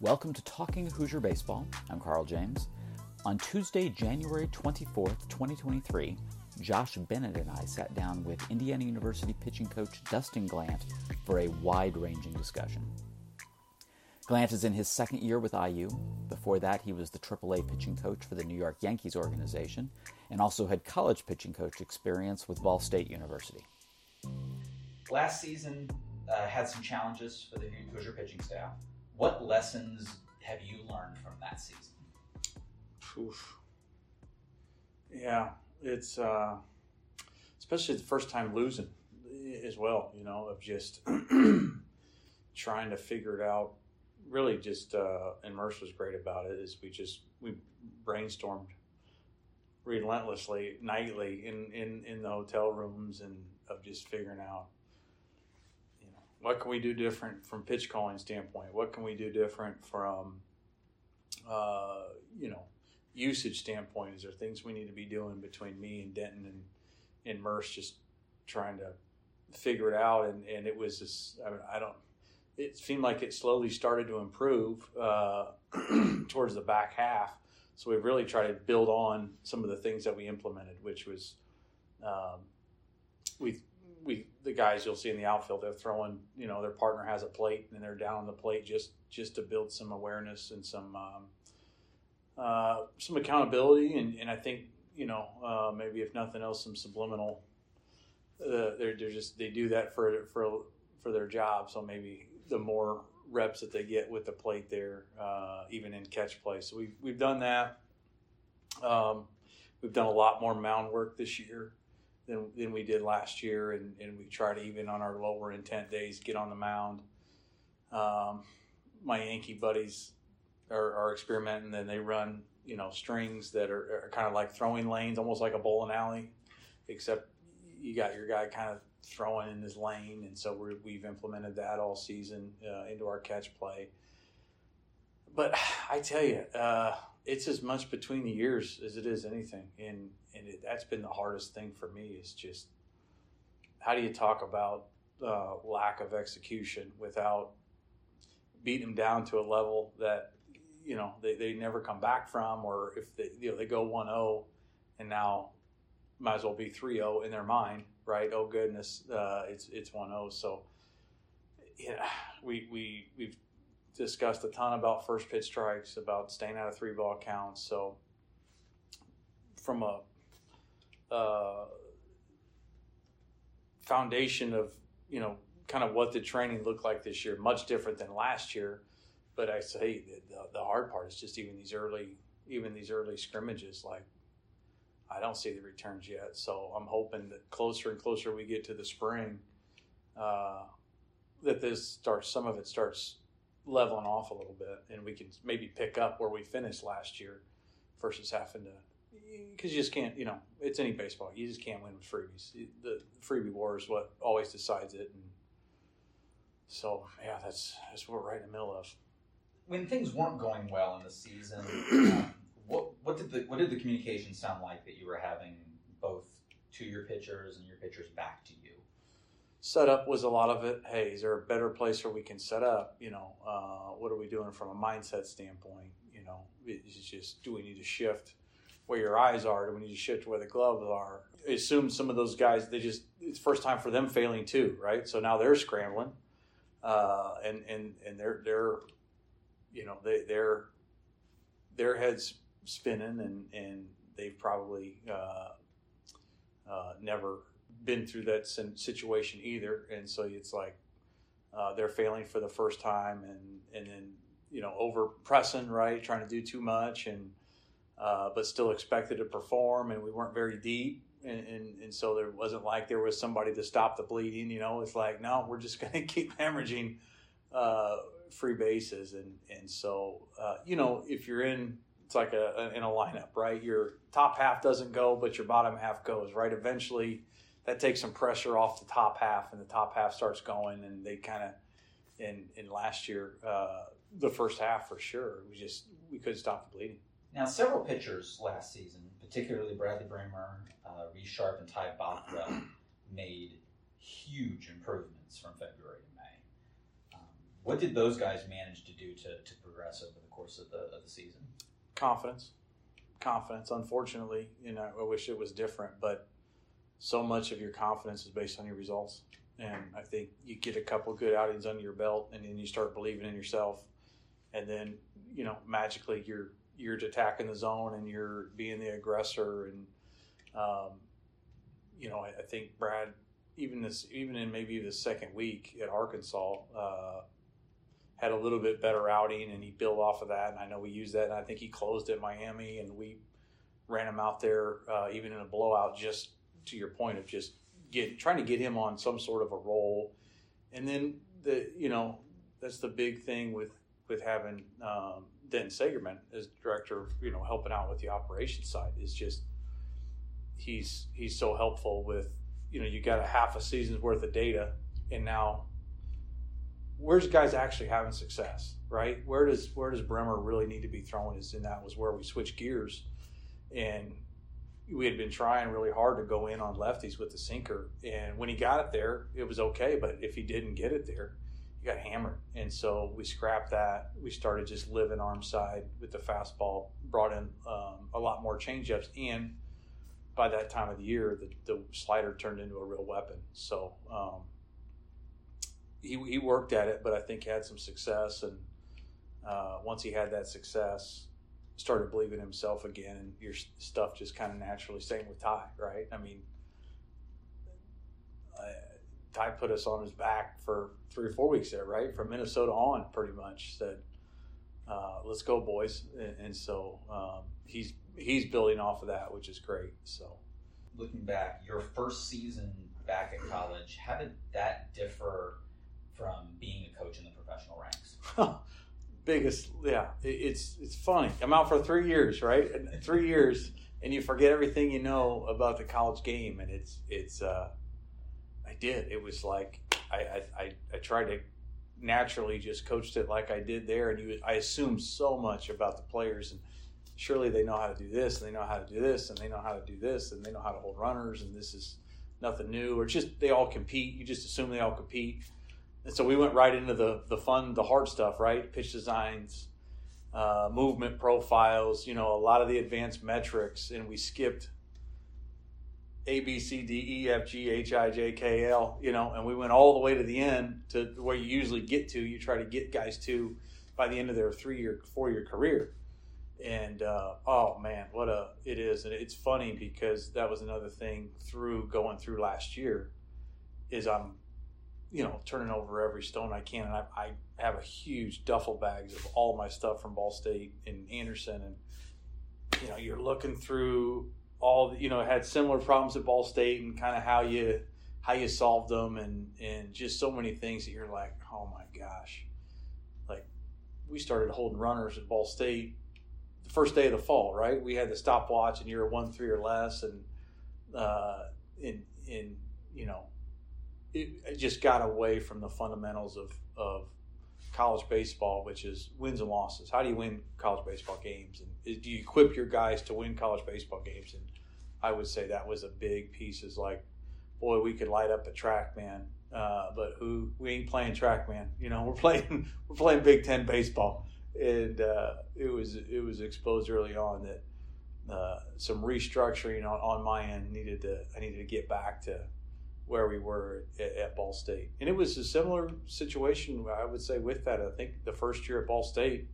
Welcome to Talking Hoosier Baseball. I'm Carl James. On Tuesday, January 24th, 2023, Josh Bennett and I sat down with Indiana University pitching coach Dustin Glant for a wide ranging discussion. Glant is in his second year with IU. Before that, he was the AAA pitching coach for the New York Yankees organization and also had college pitching coach experience with Ball State University. Last season uh, had some challenges for the Hoosier pitching staff. What lessons have you learned from that season? Oof. Yeah, it's uh, especially the first time losing as well. You know, of just trying to figure it out. Really, just uh, and Merce was great about it. Is we just we brainstormed relentlessly nightly in in in the hotel rooms and of just figuring out what can we do different from pitch calling standpoint? What can we do different from uh, you know usage standpoint? Is there things we need to be doing between me and denton and and merce just trying to figure it out? And and it was just i, mean, I don't it seemed like it slowly started to improve uh, towards the back half. So we've really tried to build on some of the things that we implemented, which was um, we we the guys you'll see in the outfield they're throwing you know their partner has a plate and they're down on the plate just just to build some awareness and some um, uh, some accountability and, and I think you know uh, maybe if nothing else some subliminal uh, they're, they're just they do that for for for their job so maybe the more reps that they get with the plate there, uh, even in catch play. So we've we've done that. Um, we've done a lot more mound work this year than than we did last year, and, and we try to even on our lower intent days get on the mound. Um, my Yankee buddies are, are experimenting, and they run you know strings that are, are kind of like throwing lanes, almost like a bowling alley, except you got your guy kind of throwing in his lane, and so we have implemented that all season uh, into our catch play. But I tell you, uh, it's as much between the years as it is anything, and and it, that's been the hardest thing for me is just how do you talk about uh, lack of execution without beating them down to a level that you know they, they never come back from, or if they you know they go 1-0 and now might as well be 3-0 in their mind right? Oh goodness, uh, it's it's one zero. So yeah, we we we've discussed a ton about first pitch strikes, about staying out of three ball counts. So from a uh, foundation of you know kind of what the training looked like this year, much different than last year. But I say the, the hard part is just even these early even these early scrimmages like I don't see the returns yet. So I'm hoping that closer and closer we get to the spring, uh, that this starts. Some of it starts leveling off a little bit, and we can maybe pick up where we finished last year, versus having to. Because you just can't, you know, it's any baseball. You just can't win with freebies. The freebie war is what always decides it, and so yeah, that's that's what we're right in the middle of. When things weren't going well in the season, um, what what did the what did the communication sound like that you were having both to your pitchers and your pitchers back to you? Setup was a lot of it. Hey, is there a better place where we can set up? You know, uh, what are we doing from a mindset standpoint? You know, it's just do we need to shift where your eyes are? Do we need to shift where the gloves are? I assume some of those guys they just it's first time for them failing too, right? So now they're scrambling, uh, and and and they're they're you know they they're their heads spinning, and and they've probably uh, uh, never been through that situation either, and so it's like uh, they're failing for the first time, and and then you know over pressing right, trying to do too much, and uh, but still expected to perform, and we weren't very deep. And, and, and, so there wasn't like there was somebody to stop the bleeding. You know, it's like no, we're just going to keep hemorrhaging uh, free bases, and and so uh, you know if you're in it's like a, in a lineup, right? Your top half doesn't go, but your bottom half goes, right? Eventually, that takes some pressure off the top half, and the top half starts going, and they kind of in in last year, uh, the first half for sure, we just we couldn't stop the bleeding. Now, several pitchers last season, particularly Bradley Brehmer, uh, Reese Sharp, and Ty Bothwell, made huge improvements from February to May. Um, what did those guys manage to do to, to progress over the course of the of the season? Confidence, confidence. Unfortunately, you know, I wish it was different, but so much of your confidence is based on your results. And I think you get a couple good outings under your belt, and then you start believing in yourself, and then you know magically you're you're attacking the zone and you're being the aggressor. And um, you know, I, I think Brad, even this, even in maybe the second week at Arkansas, uh, had a little bit better outing, and he built off of that. And I know we used that, and I think he closed at Miami, and we ran him out there uh, even in a blowout just to your point of just get trying to get him on some sort of a roll, and then the you know that's the big thing with with having um, Denton Sagerman as director, you know, helping out with the operations side is just he's he's so helpful with you know you got a half a season's worth of data, and now where's guys actually having success, right? Where does where does Brehmer really need to be throwing? Is and that was where we switched gears, and we had been trying really hard to go in on lefties with the sinker, and when he got it there, it was okay. But if he didn't get it there, he got hammered, and so we scrapped that. We started just living arm side with the fastball. Brought in um, a lot more changeups, and by that time of the year, the, the slider turned into a real weapon. So um, he he worked at it, but I think had some success, and uh, once he had that success started believing himself again, and your stuff just kind of naturally. Same with Ty, right? I mean, Ty put us on his back for three or four weeks there, right? From Minnesota on, pretty much said, uh, "Let's go, boys," and, and so um, he's he's building off of that, which is great. So, looking back, your first season back at college, how did that differ from being a coach in the professional ranks? biggest yeah it's it's funny i'm out for three years right three years and you forget everything you know about the college game and it's it's uh i did. It was like i i i tried to naturally just coached it like i did there. And you i assumed so much about the players. And surely they know how to do this and they know how to do this and they know how to do this and they know how to hold runners and this is nothing new. Or just they all compete. You just assume they all compete. And so we went right into the the fun, the hard stuff, right? Pitch designs, uh, movement profiles, you know, a lot of the advanced metrics, and we skipped A, B, C, D, E, F, G, H, I, J, K, L, you know, and we went all the way to the end to where you usually get to. You try to get guys to by the end of their three year, four year career. And uh, oh man, what a it is, and it's funny because that was another thing through going through last year. Is I'm you know, turning over every stone I can. And I, I have a huge duffel bags of all my stuff from Ball State and Anderson. And, you know, you're looking through all, you know, had similar problems at Ball State and kind of how you, how you solved them and, and just so many things that you're like, oh my gosh. Like we started holding runners at Ball State the first day of the fall, right? We had the stopwatch and you're one, three or less. And, uh, in, in, you know, it, just got away from the fundamentals of, of college baseball, which is wins and losses. How do you win college baseball games? And do you equip your guys to win college baseball games? And I would say that was a big piece. Is like, boy, we could light up a TrackMan. Uh, but who we ain't playing TrackMan. You know, we're playing we're playing Big Ten baseball, and uh, it was it was exposed early on that uh, some restructuring on, on my end needed to I needed to get back to where we were at, at, Ball State. And it was a similar situation, I would say, with that. I think the first year at Ball State,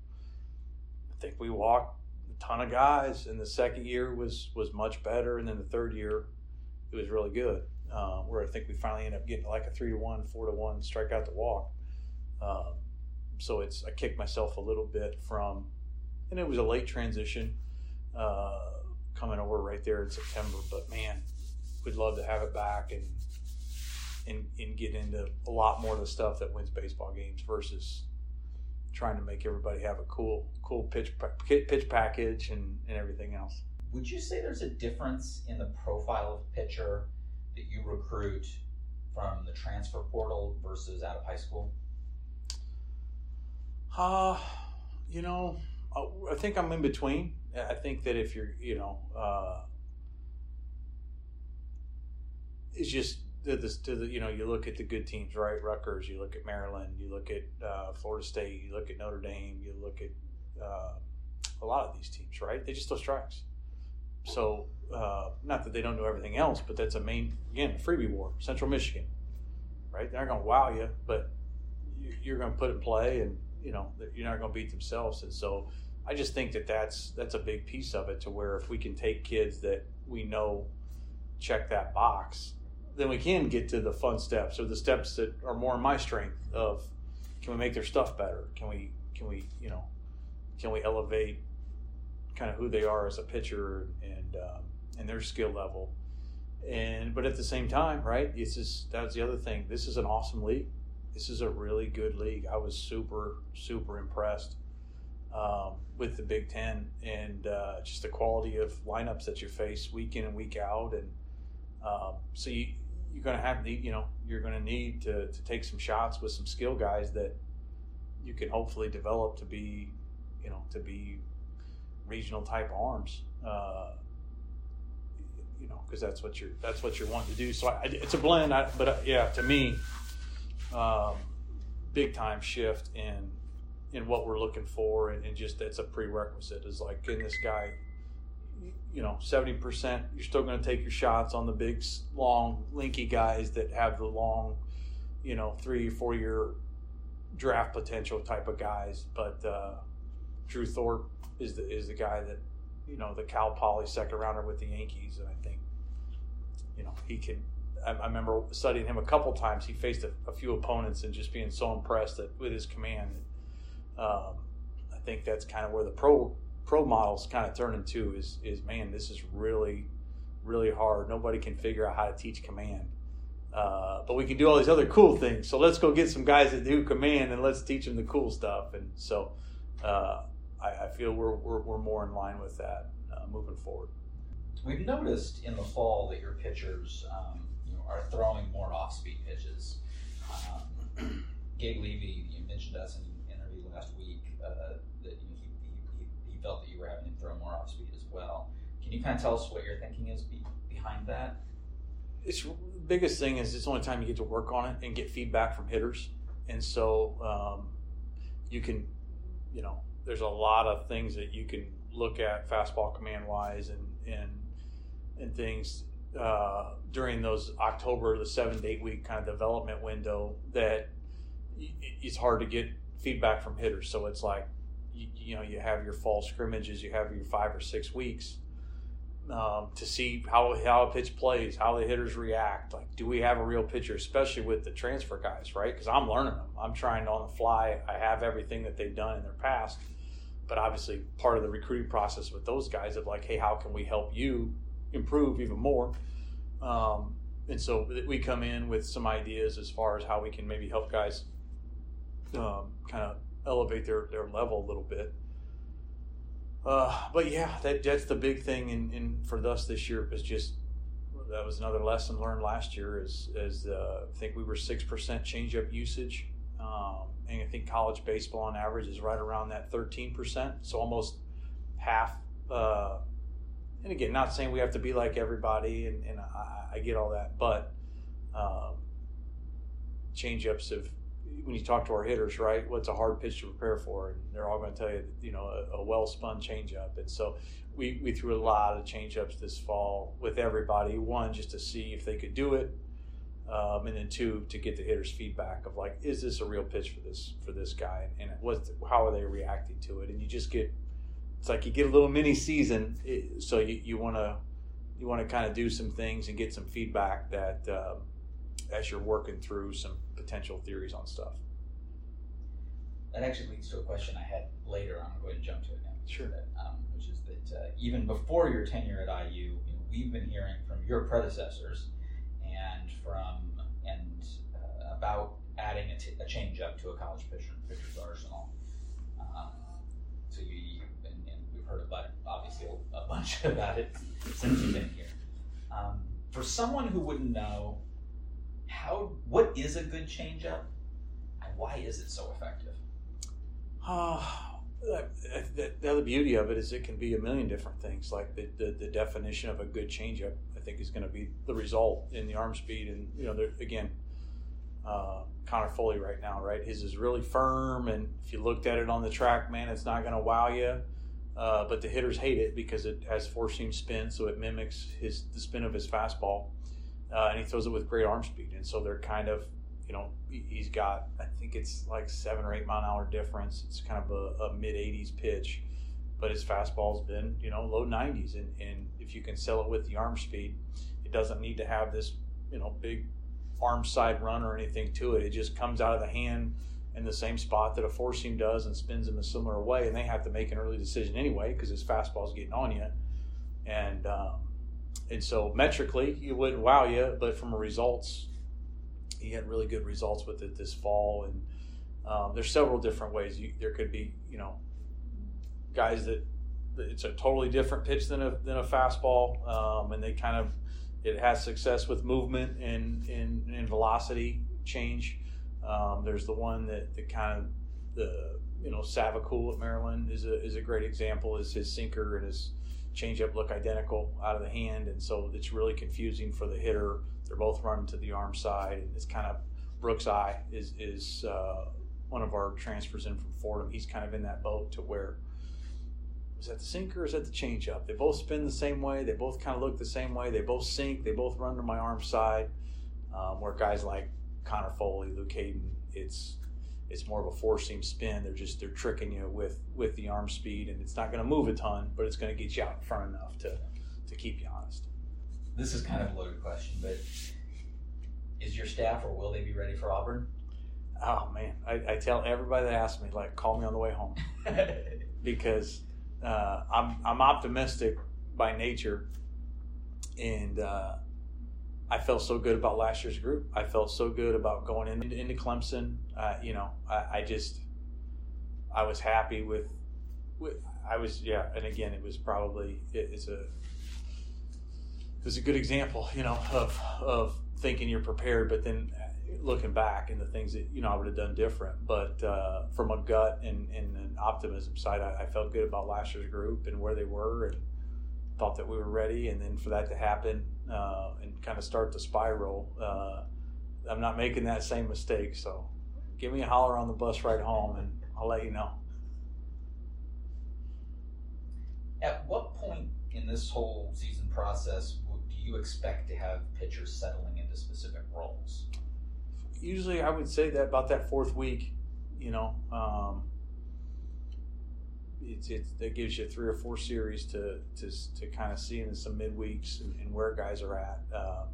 I think we walked ton of guys, and the second year was was much better, and then the third year, it was really good. Uh, where I think we finally ended up getting like a three to one, four to one strikeout to walk. Um, so it's I kicked myself a little bit from, and it was a late transition uh, coming over right there in September. But man, we'd love to have it back and and, and get into a lot more of the stuff that wins baseball games versus trying to make everybody have a cool cool pitch pitch package and, and everything else. Would you say there's a difference in the profile of pitcher that you recruit from the transfer portal versus out of high school? Uh, you know, I think I'm in between. I think that if you're, you know, uh, it's just to the, to the you know you look at the good teams right Rutgers you look at Maryland you look at uh, Florida State you look at Notre Dame you look at uh, a lot of these teams, right? They just throw strikes. So, uh, not that they don't know everything else, but that's a main, again, freebie war, Central Michigan, right? They're not going to wow you, but you're going to put in play and, you know, you're not going to beat themselves. And so I just think that that's, that's a big piece of it to where if we can take kids that we know check that box, then we can get to the fun steps or the steps that are more in my strength of can we make their stuff better? Can we, can we, you know, can we elevate kind of who they are as a pitcher and um, and their skill level. And but at the same time, right? This is that's the other thing. This is an awesome league. This is a really good league. I was super super impressed um, with the Big Ten and uh, just the quality of lineups that you face week in and week out. And um, so you you're going to have the you know you're going to need to to take some shots with some skill guys that you can hopefully develop to be you know to be regional type arms. Uh, you know, because that's what you're that's what you're wanting to do. So I, it's a blend, I, but uh, yeah, to me, um, big time shift in in what we're looking for, and, and just that's a prerequisite. Is like, can this guy, you know, seventy percent? You're still going to take your shots on the big, long, linky guys that have the long, you know, three, four year draft potential type of guys, but. Uh, Drew Thorpe is the is the guy that you know the Cal Poly second rounder with the Yankees, and I think you know he can. I, I remember studying him a couple times. He faced a, a, few opponents and just being so impressed that with his command. Um, I think that's kind of where the pro pro models kind of turn into is is man, this is really really hard. Nobody can figure out how to teach command. Uh, but we can do all these other cool things. So let's go get some guys that do command and let's teach them the cool stuff. And so uh, I, I feel we're, we're, we're, more in line with that uh, moving forward. We've noticed in the fall that your pitchers um, you know, are throwing more off-speed pitches. Um, Gabe Levy, you mentioned us in an interview last week uh, that you know, he, he, he, felt that you were having him throw more off-speed as well. Can you kind of tell us what your thinking is be, behind that? It's the biggest thing is it's the only time you get to work on it and get feedback from hitters, and so um, you can, you know, there's a lot of things that you can look at fastball command wise and and and things uh, during those October the seven to eight week kind of development window that it's hard to get feedback from hitters. So it's like you, you know you have your fall scrimmages, you have your five or six weeks um, to see how how a pitch plays, how the hitters react. Like, do we have a real pitcher, especially with the transfer guys, right? Because I'm learning them. I'm trying on the fly. I have everything that they've done in their past, but obviously part of the recruiting process with those guys of like, hey, how can we help you improve even more? Um, and so we come in with some ideas as far as how we can maybe help guys um, kind of elevate their, their level a little bit. Uh, but yeah, that that's the big thing in, in for us this year is just that was another lesson learned last year is is uh, I think we were six percent change changeup usage, um, and I think college baseball on average is right around that thirteen percent, so almost half. Uh, and again, not saying we have to be like everybody, and, and I, I get all that, but um, changeups have when you talk to our hitters, right, what's a hard pitch to prepare for? And they're all going to tell you, you know, a, a well spun changeup. And so we, we threw a lot of changeups this fall with everybody. One, just to see if they could do it. Um, and then two, to get the hitters' feedback of like, is this a real pitch for this for this guy, and what, how are they reacting to it? And you just get, it's like you get a little mini season, so you want to you want to kind of do some things and get some feedback that um, as you're working through some potential theories on stuff. That actually leads to a question I had later. I'm going to jump to it now. Sure. That, um, which is that uh, even before your tenure at IU, you know, we've been hearing from your predecessors and from and uh, about adding a, t- a change up to a college pitcher pitcher's arsenal. Um, so you, you and, and, we've heard about obviously a bunch about it since you've been here. Um, for someone who wouldn't know how what is a good changeup, and why is it so effective? Uh, the, the other beauty of it is it can be a million different things. Like the, the, the definition of a good changeup, I think is going to be the result in the arm speed. And you know, there, again, uh, Connor Foley right now, right? His is really firm, and if you looked at it on the TrackMan, it's not going to wow you. Uh, but the hitters hate it because it has four seam spin, so it mimics his the spin of his fastball, uh, and he throws it with great arm speed. And so they're kind of, you know, he's got I think it's like seven or eight mile an hour difference. It's kind of a, a mid 80s pitch, but his fastball's been you know low 90s, and, and if you can sell it with the arm speed, it doesn't need to have this you know big arm side run or anything to it. It just comes out of the hand in the same spot that a four seam does and spins in a similar way. And they have to make an early decision anyway because his fastball's getting on you. And um, and so metrically, it wouldn't wow you, but from results, he had really good results with it this fall. And um, there's several different ways. You, there could be, you know, guys that it's a totally different pitch than a than a fastball, um, and they kind of it has success with movement and and, and velocity change. Um, there's the one that the kind of the you know Savacool at Maryland is a is a great example. Is his sinker and his changeup look identical out of the hand, and so it's really confusing for the hitter. They're both running to the arm side, and it's kind of Brooks Ey is is uh, one of our transfers in from Fordham. He's kind of in that boat to where is that the sinker or is that the changeup? They both spin the same way. They both kind of look the same way. They both sink. They both run to my arm side. Um, where guys like Connor Foley, Luke Hayden, it's it's more of a four seam spin. They're just they're tricking you with with the arm speed, and it's not going to move a ton, but it's going to get you out in front enough to to keep you honest. This is kind of a loaded question, but is your staff or will they be ready for Auburn? Oh man, I, I tell everybody that asks me like, call me on the way home because uh, I'm I'm optimistic by nature, and uh, I felt so good about last year's group. I felt so good about going into, into Clemson. Uh, you know, I, I, just I was happy with, with I was yeah, and again, it was probably it, it's a it was a good example, you know, of of thinking you're prepared, but then looking back and the things that you know I would have done different. But uh, from a gut and, and an optimism side, I, I, felt good about last year's group and where they were, and thought that we were ready. And then for that to happen uh, and kind of start the spiral, uh, I'm not making that same mistake. So give me a holler on the bus ride home, and I'll let you know. At what point in this whole season process do you expect to have pitchers settling into specific roles? usually I would say that about that fourth week, you know, um, it's, it's that gives you three or four series to to, to kind of see in some midweeks and, and where guys are at. Um,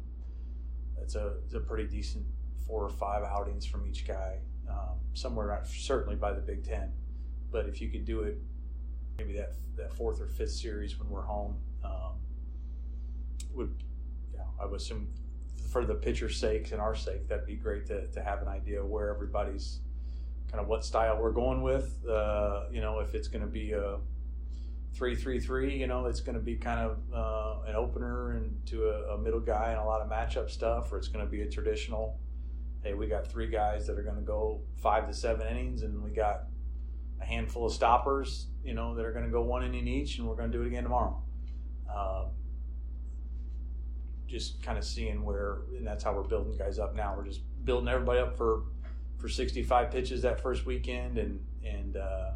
it's a it's a pretty decent four or five outings from each guy, um, somewhere around, certainly by the Big Ten. But if you could do it, maybe that that fourth or fifth series when we're home, um, would yeah, I would assume for the pitcher's sakes and our sake, that'd be great to, to have an idea where everybody's kind of what style we're going with. Uh, you know, if it's going to be a three three three, you know, it's going to be kind of uh, an opener and to a, a, middle guy and a lot of matchup stuff, or it's going to be a traditional. Hey, we got three guys that are going to go five to seven innings, and we got a handful of stoppers, you know, that are going to go one inning each, and we're going to do it again tomorrow. Um, just kind of seeing where, and that's how we're building guys up now. We're just building everybody up for for 65 pitches that first weekend, and and uh,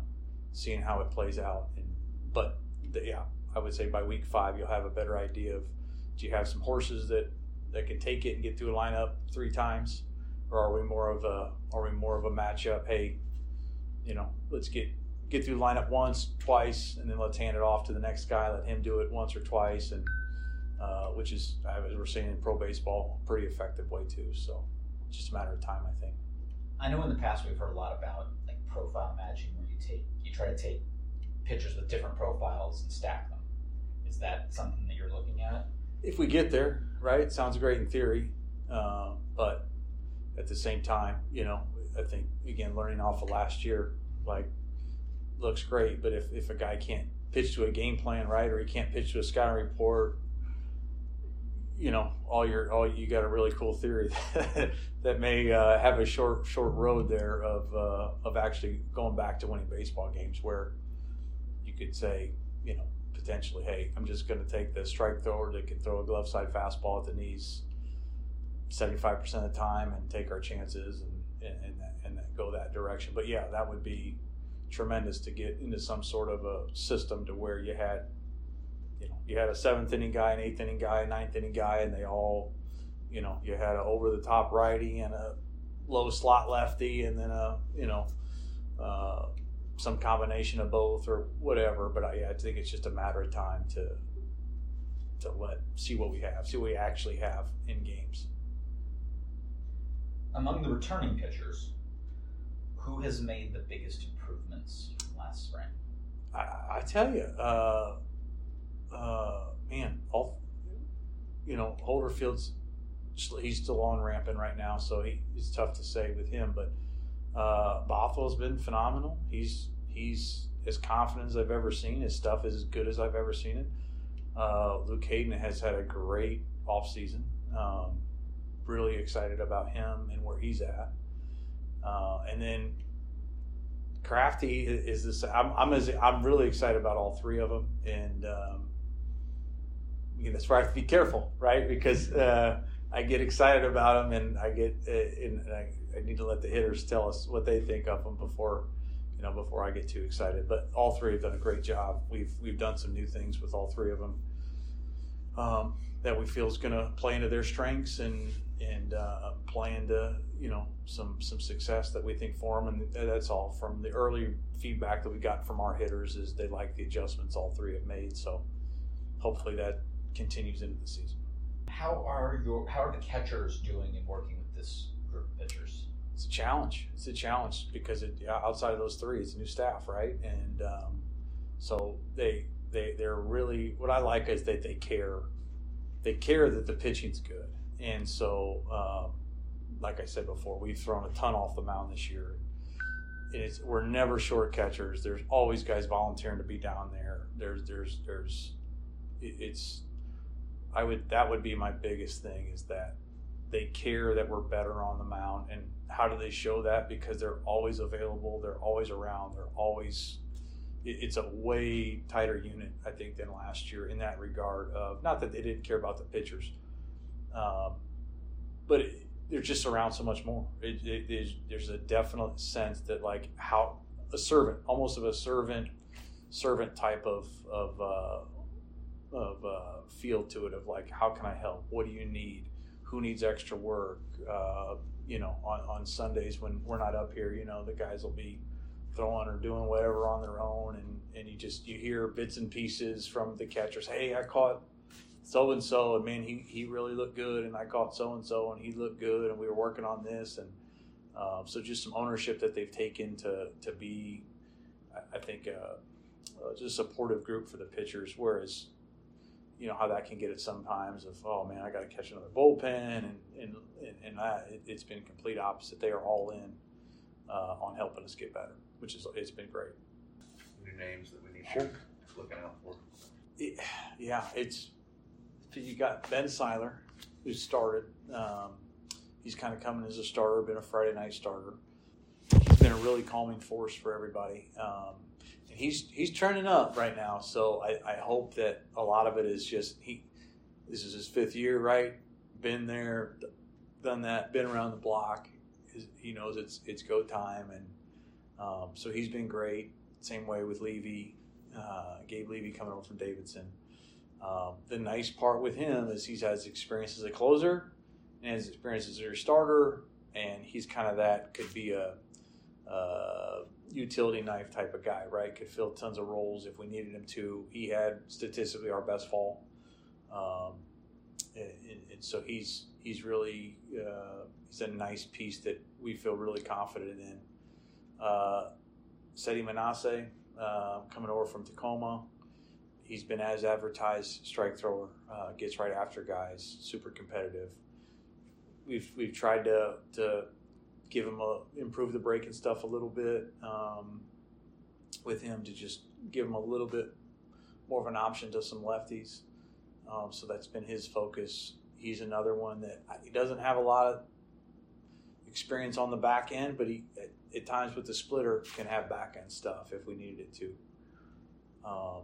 seeing how it plays out. And but the, yeah, I would say by week five you'll have a better idea of do you have some horses that that can take it and get through a lineup three times, or are we more of a are we more of a matchup? Hey, you know, let's get get through lineup once, twice, and then let's hand it off to the next guy. Let him do it once or twice, and uh, which is, as we're seeing in pro baseball, a pretty effective way too. So just a matter of time, I think. I know in the past we've heard a lot about like profile matching, where you take you try to take pictures with different profiles and stack them. Is that something that you're looking at? If we get there, right? Sounds great in theory, uh, but at the same time, you know, I think again learning off of last year, like looks great, but if, if a guy can't pitch to a game plan, right, or he can't pitch to a scouting report, you know all your all you got a really cool theory that that may uh, have a short short road there of uh, of actually going back to winning baseball games where you could say you know potentially hey I'm just going to take the strike thrower that can throw a glove side fastball at the knees 75% of the time and take our chances and, and, and, and go that direction. But yeah, that would be tremendous to get into some sort of a system to where you had, you had a seventh inning guy, an eighth inning guy, a ninth inning guy, and they all, you know, you had an over the top righty and a low slot lefty, and then a, you know, uh, some combination of both or whatever. But I, I think it's just a matter of time to to let see what we have, see what we actually have in games. Among the returning pitchers, who has made the biggest improvements last spring? I, I tell you, uh, uh, man, all you know, Holderfield's he's still on ramping right now, so he, it's tough to say with him. But uh, Bothwell's been phenomenal. He's he's as confident as I've ever seen. His stuff is as good as I've ever seen it. Uh, Luke Hayden has had a great offseason. Um, really excited about him and where he's at. Uh, and then Crafty is this. I'm I'm, as, I'm really excited about all three of them, and um, that's where I have to be careful, right? Because uh, I get excited about them, and I get uh, and I, I need to let the hitters tell us what they think of them before you know, before I get too excited. But all three have done a great job. We've we've done some new things with all three of them um, that we feel is going to play into their strengths and and uh, play into you know some some success that we think for them. And that's all from the early feedback that we got from our hitters is they like the adjustments all three have made. So hopefully that continues into the season. How are your how are the catchers doing in working with this group of pitchers? it's a challenge. It's a challenge because it, outside of those three, it's new staff, right? And um, so they they they're really what I like is that they care. They care that the pitching's good, and so um, like I said before, we've thrown a ton off the mound this year. It's we're never short catchers. There's always guys volunteering to be down there. There's there's there's it's I would that would be my biggest thing is that they care that we're better on the mound. And how do they show that? Because they're always available. They're always around. They're always it's a way tighter unit i think than last year in that regard of not that they didn't care about the pitchers um, but it, they're just around so much more. It, it, there's a definite sense that like how a servant almost of a servant servant type of of uh, of uh, feel to it of like how can i help what do you need who needs extra work. Uh, you know, on, on Sundays when we're not up here, you know, the guys will be throwing or doing whatever on their own, and and you just you hear bits and pieces from the catchers. Hey, I caught so and so, and man, he he really looked good, and I caught so and so, and he looked good, and we were working on this, and uh, so just some ownership that they've taken to to be, I, think, uh, uh, just a supportive group for the pitchers. Whereas you know how that can get it sometimes of oh man I got to catch another bullpen and and and, that it, has been complete opposite. They are all in uh, on helping us get better, which is it's been great. New names that we need to be looking out for. It, yeah, it's you got Ben Seiler who started. Um, he's kind of coming as a starter, been a Friday night starter. He's been a really calming force for everybody. Um, he's he's turning up right now. So I, I hope that a lot of it is just he. This is his fifth year, right? Been there, done that, been around the block. He knows it's it's go time, and um, so he's been great. Same way with Levy, uh, Gabe Levy coming over from Davidson. Um, the nice part with him is he has experience as a closer and his experience as a starter, and he's kind of that could be a, a utility knife type of guy, right? Could fill tons of roles if we needed him to. He had statistically our best fall, um, and, and, so he's he's really uh, he's a nice piece that we feel really confident in. Uh, Seti Manasseh uh, coming over from Tacoma. He's been as advertised strike thrower, uh, gets right after guys, super competitive. We've we've tried to to give him a improve the breaking stuff a little bit um, with him to just give him a little bit more of an option to some lefties. Um, so that's been his focus. He's another one that he doesn't have a lot of experience on the back end, but he at, at times with the splitter can have back end stuff if we needed it to. Um,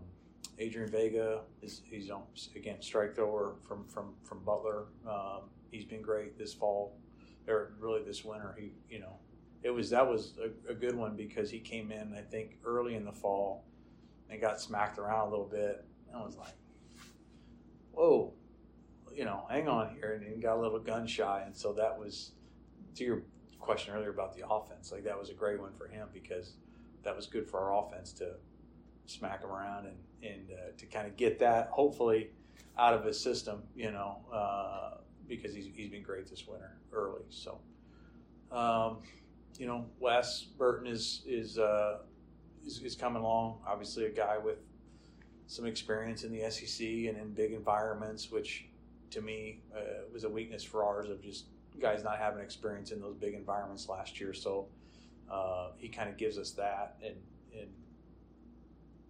Adrian Vega is he's on, again strike thrower from from from Butler. Um, he's been great this fall, or really this winter. He, you know, it was that was a, a good one because he came in I think early in the fall and got smacked around a little bit. I was like, whoa, you know, hang on here, and he got a little gun shy, and so that was to your question earlier about the offense. Like that was a great one for him because that was good for our offense to smack him around and and uh, to kind of get that hopefully out of his system, you know, uh, because he's he's been great this winter early. So, um, you know, Wes Burton is is, uh, is is coming along. Obviously, a guy with some experience in the SEC and in big environments, which to me uh, was a weakness for ours of just guys not having experience in those big environments last year. So uh, he kind of gives us that, and and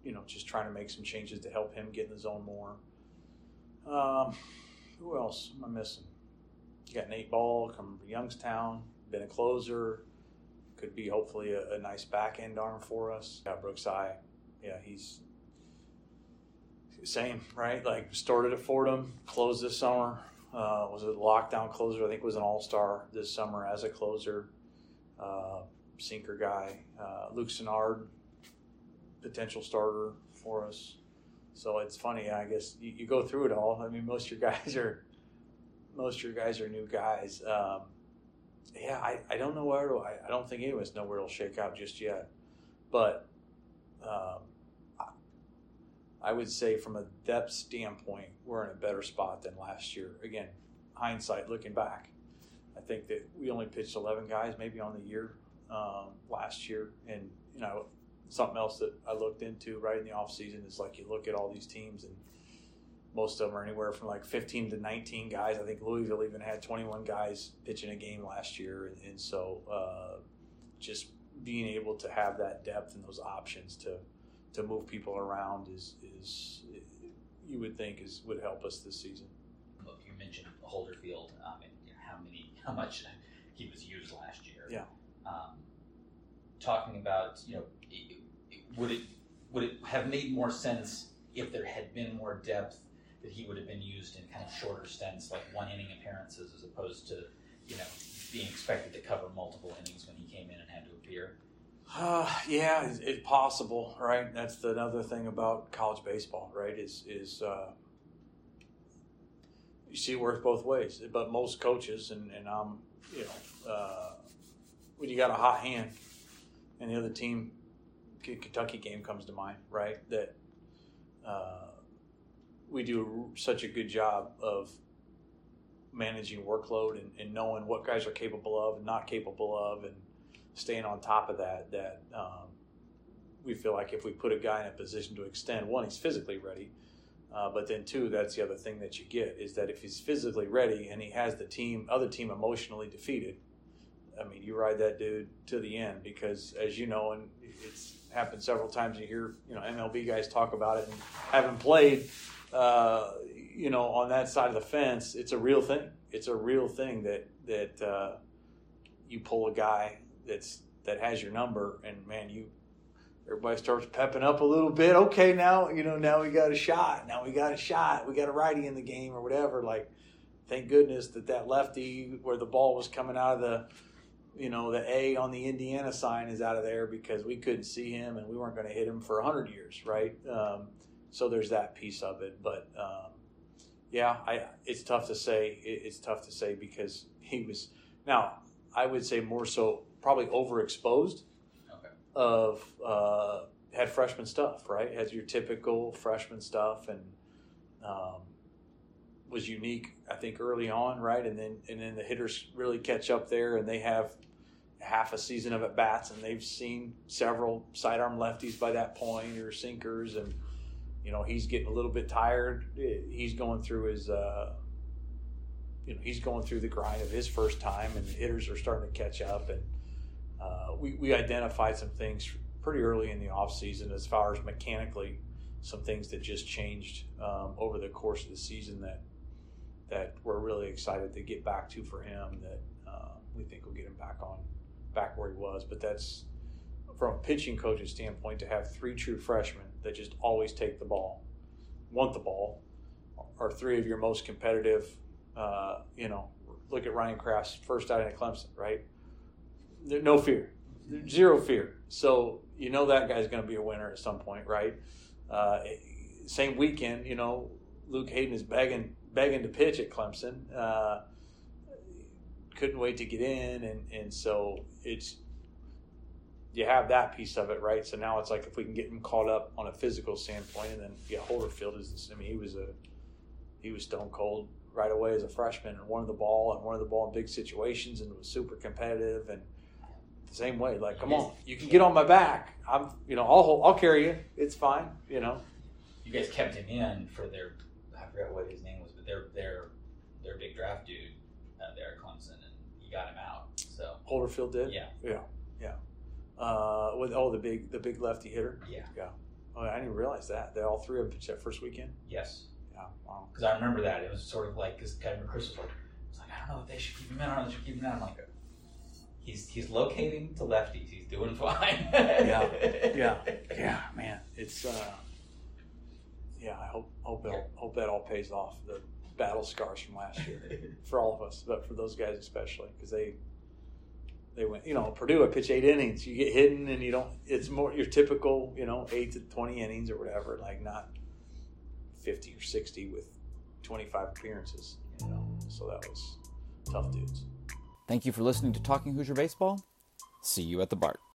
you know just trying to make some changes to help him get in the zone more. Um, who else am I missing? You got Nate Ball from Youngstown, been a closer, could be hopefully a, a nice back end arm for us. Got Brooks Ey, yeah, he's same, right? Like started at Fordham, closed this summer. Uh, was a lockdown closer. I think was an all star this summer as a closer. Uh, sinker guy. Uh, Luke Sinnard, potential starter for us. So it's funny. I guess you, you, go through it all. I mean, most of your guys are most of your guys are new guys. Um, yeah, I, I don't know where to, I, I don't think any of us know where it'll shake out just yet. But um, I would say from a depth standpoint, we're in a better spot than last year. Again, hindsight, looking back, I think that we only pitched 11 guys maybe on the year um, last year. And, you know, something else that I looked into right in the off season is like you look at all these teams and most of them are anywhere from like 15 to 19 guys. I think Louisville even had 21 guys pitching a game last year. And, and so uh, just being able to have that depth and those options to – to move people around is is you would think is would help us this season. Look, you mentioned Holderfield um, and you know, how many how much he was used last year. Yeah. Um, talking about you know, would it would it have made more sense if there had been more depth that he would have been used in kind of shorter stints, like one inning appearances, as opposed to you know being expected to cover multiple innings when he came in and had to appear? Uh, yeah, it's, it's, possible, right? That's the another thing about college baseball, right? Is is uh, you see it works both ways. But most coaches, and, and I'm, you know, uh, when you got a hot hand, and the other team, Kentucky game comes to mind, right? That uh, we do such a good job of managing workload and, and knowing what guys are capable of and not capable of, and staying on top of that. That um, we feel like if we put a guy in a position to extend, one, he's physically ready, uh, but then two, that's the other thing that you get is that if he's physically ready and he has the team, other team emotionally defeated. I mean, you ride that dude to the end because, as you know, and it's happened several times. You hear, you know, MLB guys talk about it and haven't played, uh, you know, on that side of the fence, it's a real thing. It's a real thing that that uh, you pull a guy that's that has your number, and man, you everybody starts pepping up a little bit. Okay, now you know now we got a shot. Now we got a shot. We got a righty in the game or whatever. Like, thank goodness that that lefty where the ball was coming out of the you know the A on the Indiana sign is out of there because we couldn't see him and we weren't going to hit him for hundred years, right? Um, so there's that piece of it, but. Um, yeah, I, it's tough to say. it's tough to say because he was. Now, I would say more so probably overexposed okay. of uh, had freshman stuff, right? Has your typical freshman stuff and um, was unique, I think, early on, right? And then and then the hitters really catch up there, and they have half a season of at bats, and they've seen several sidearm lefties by that point or sinkers, and you know he's getting a little bit tired. He's going through his. Uh, you know, he's going through the grind of his first time, and the hitters are starting to catch up, and uh, we, we identified some things pretty early in the off season as far as mechanically some things that just changed um, over the course of the season that that we're really excited to get back to for him that uh, we think will get him back on back where he was but that's from a pitching coach's standpoint to have three true freshmen that just always take the ball want the ball are three of your most competitive uh, you know look at Ryan Kraft's first outing at Clemson, right? No fear, zero fear. So you know that guy's going to be a winner at some point, right? Uh, same weekend, you know, Luke Hayden is begging begging to pitch at Clemson. Uh, couldn't wait to get in, and and so it's you have that piece of it, right? So now it's like if we can get him caught up on a physical standpoint, and then yeah, Holderfield is. I mean, he was a he was stone cold right away as a freshman, and won the ball and won the ball in big situations, and was super competitive and the same way. Like, come on, you can get on my back. I'm, you know, I'll hold, I'll carry you. It's fine. You know. You guys kept him in for their, I forgot what his name was, but their their their big draft dude uh, there at Clemson, and he got him out. So Holderfield did. yeah, Yeah. Yeah. Uh, with oh the big the big lefty hitter. yeah, Yeah. Oh, I didn't realize that. They all three of them pitched that first weekend. yes. Yeah. Wow. Because I remember that it was sort of like because Kevin Chris was like, it's like I don't know if they should keep him in. I don't know if they should keep him in. I'm like, he's he's locating to lefties. He's doing fine. Yeah, yeah, yeah, man. It's uh, yeah. I hope hope it, hope that all pays off. The battle scars from last year for all of us, but for those guys especially because they they went. You know, Purdue. I pitch eight innings. You get hidden, and you don't. It's more your typical. You know, eight to twenty innings or whatever. Like not fifty or sixty with twenty five appearances. You know, so that was tough dudes. Thank you for listening to Talking Hoosier Baseball. See you at the BART.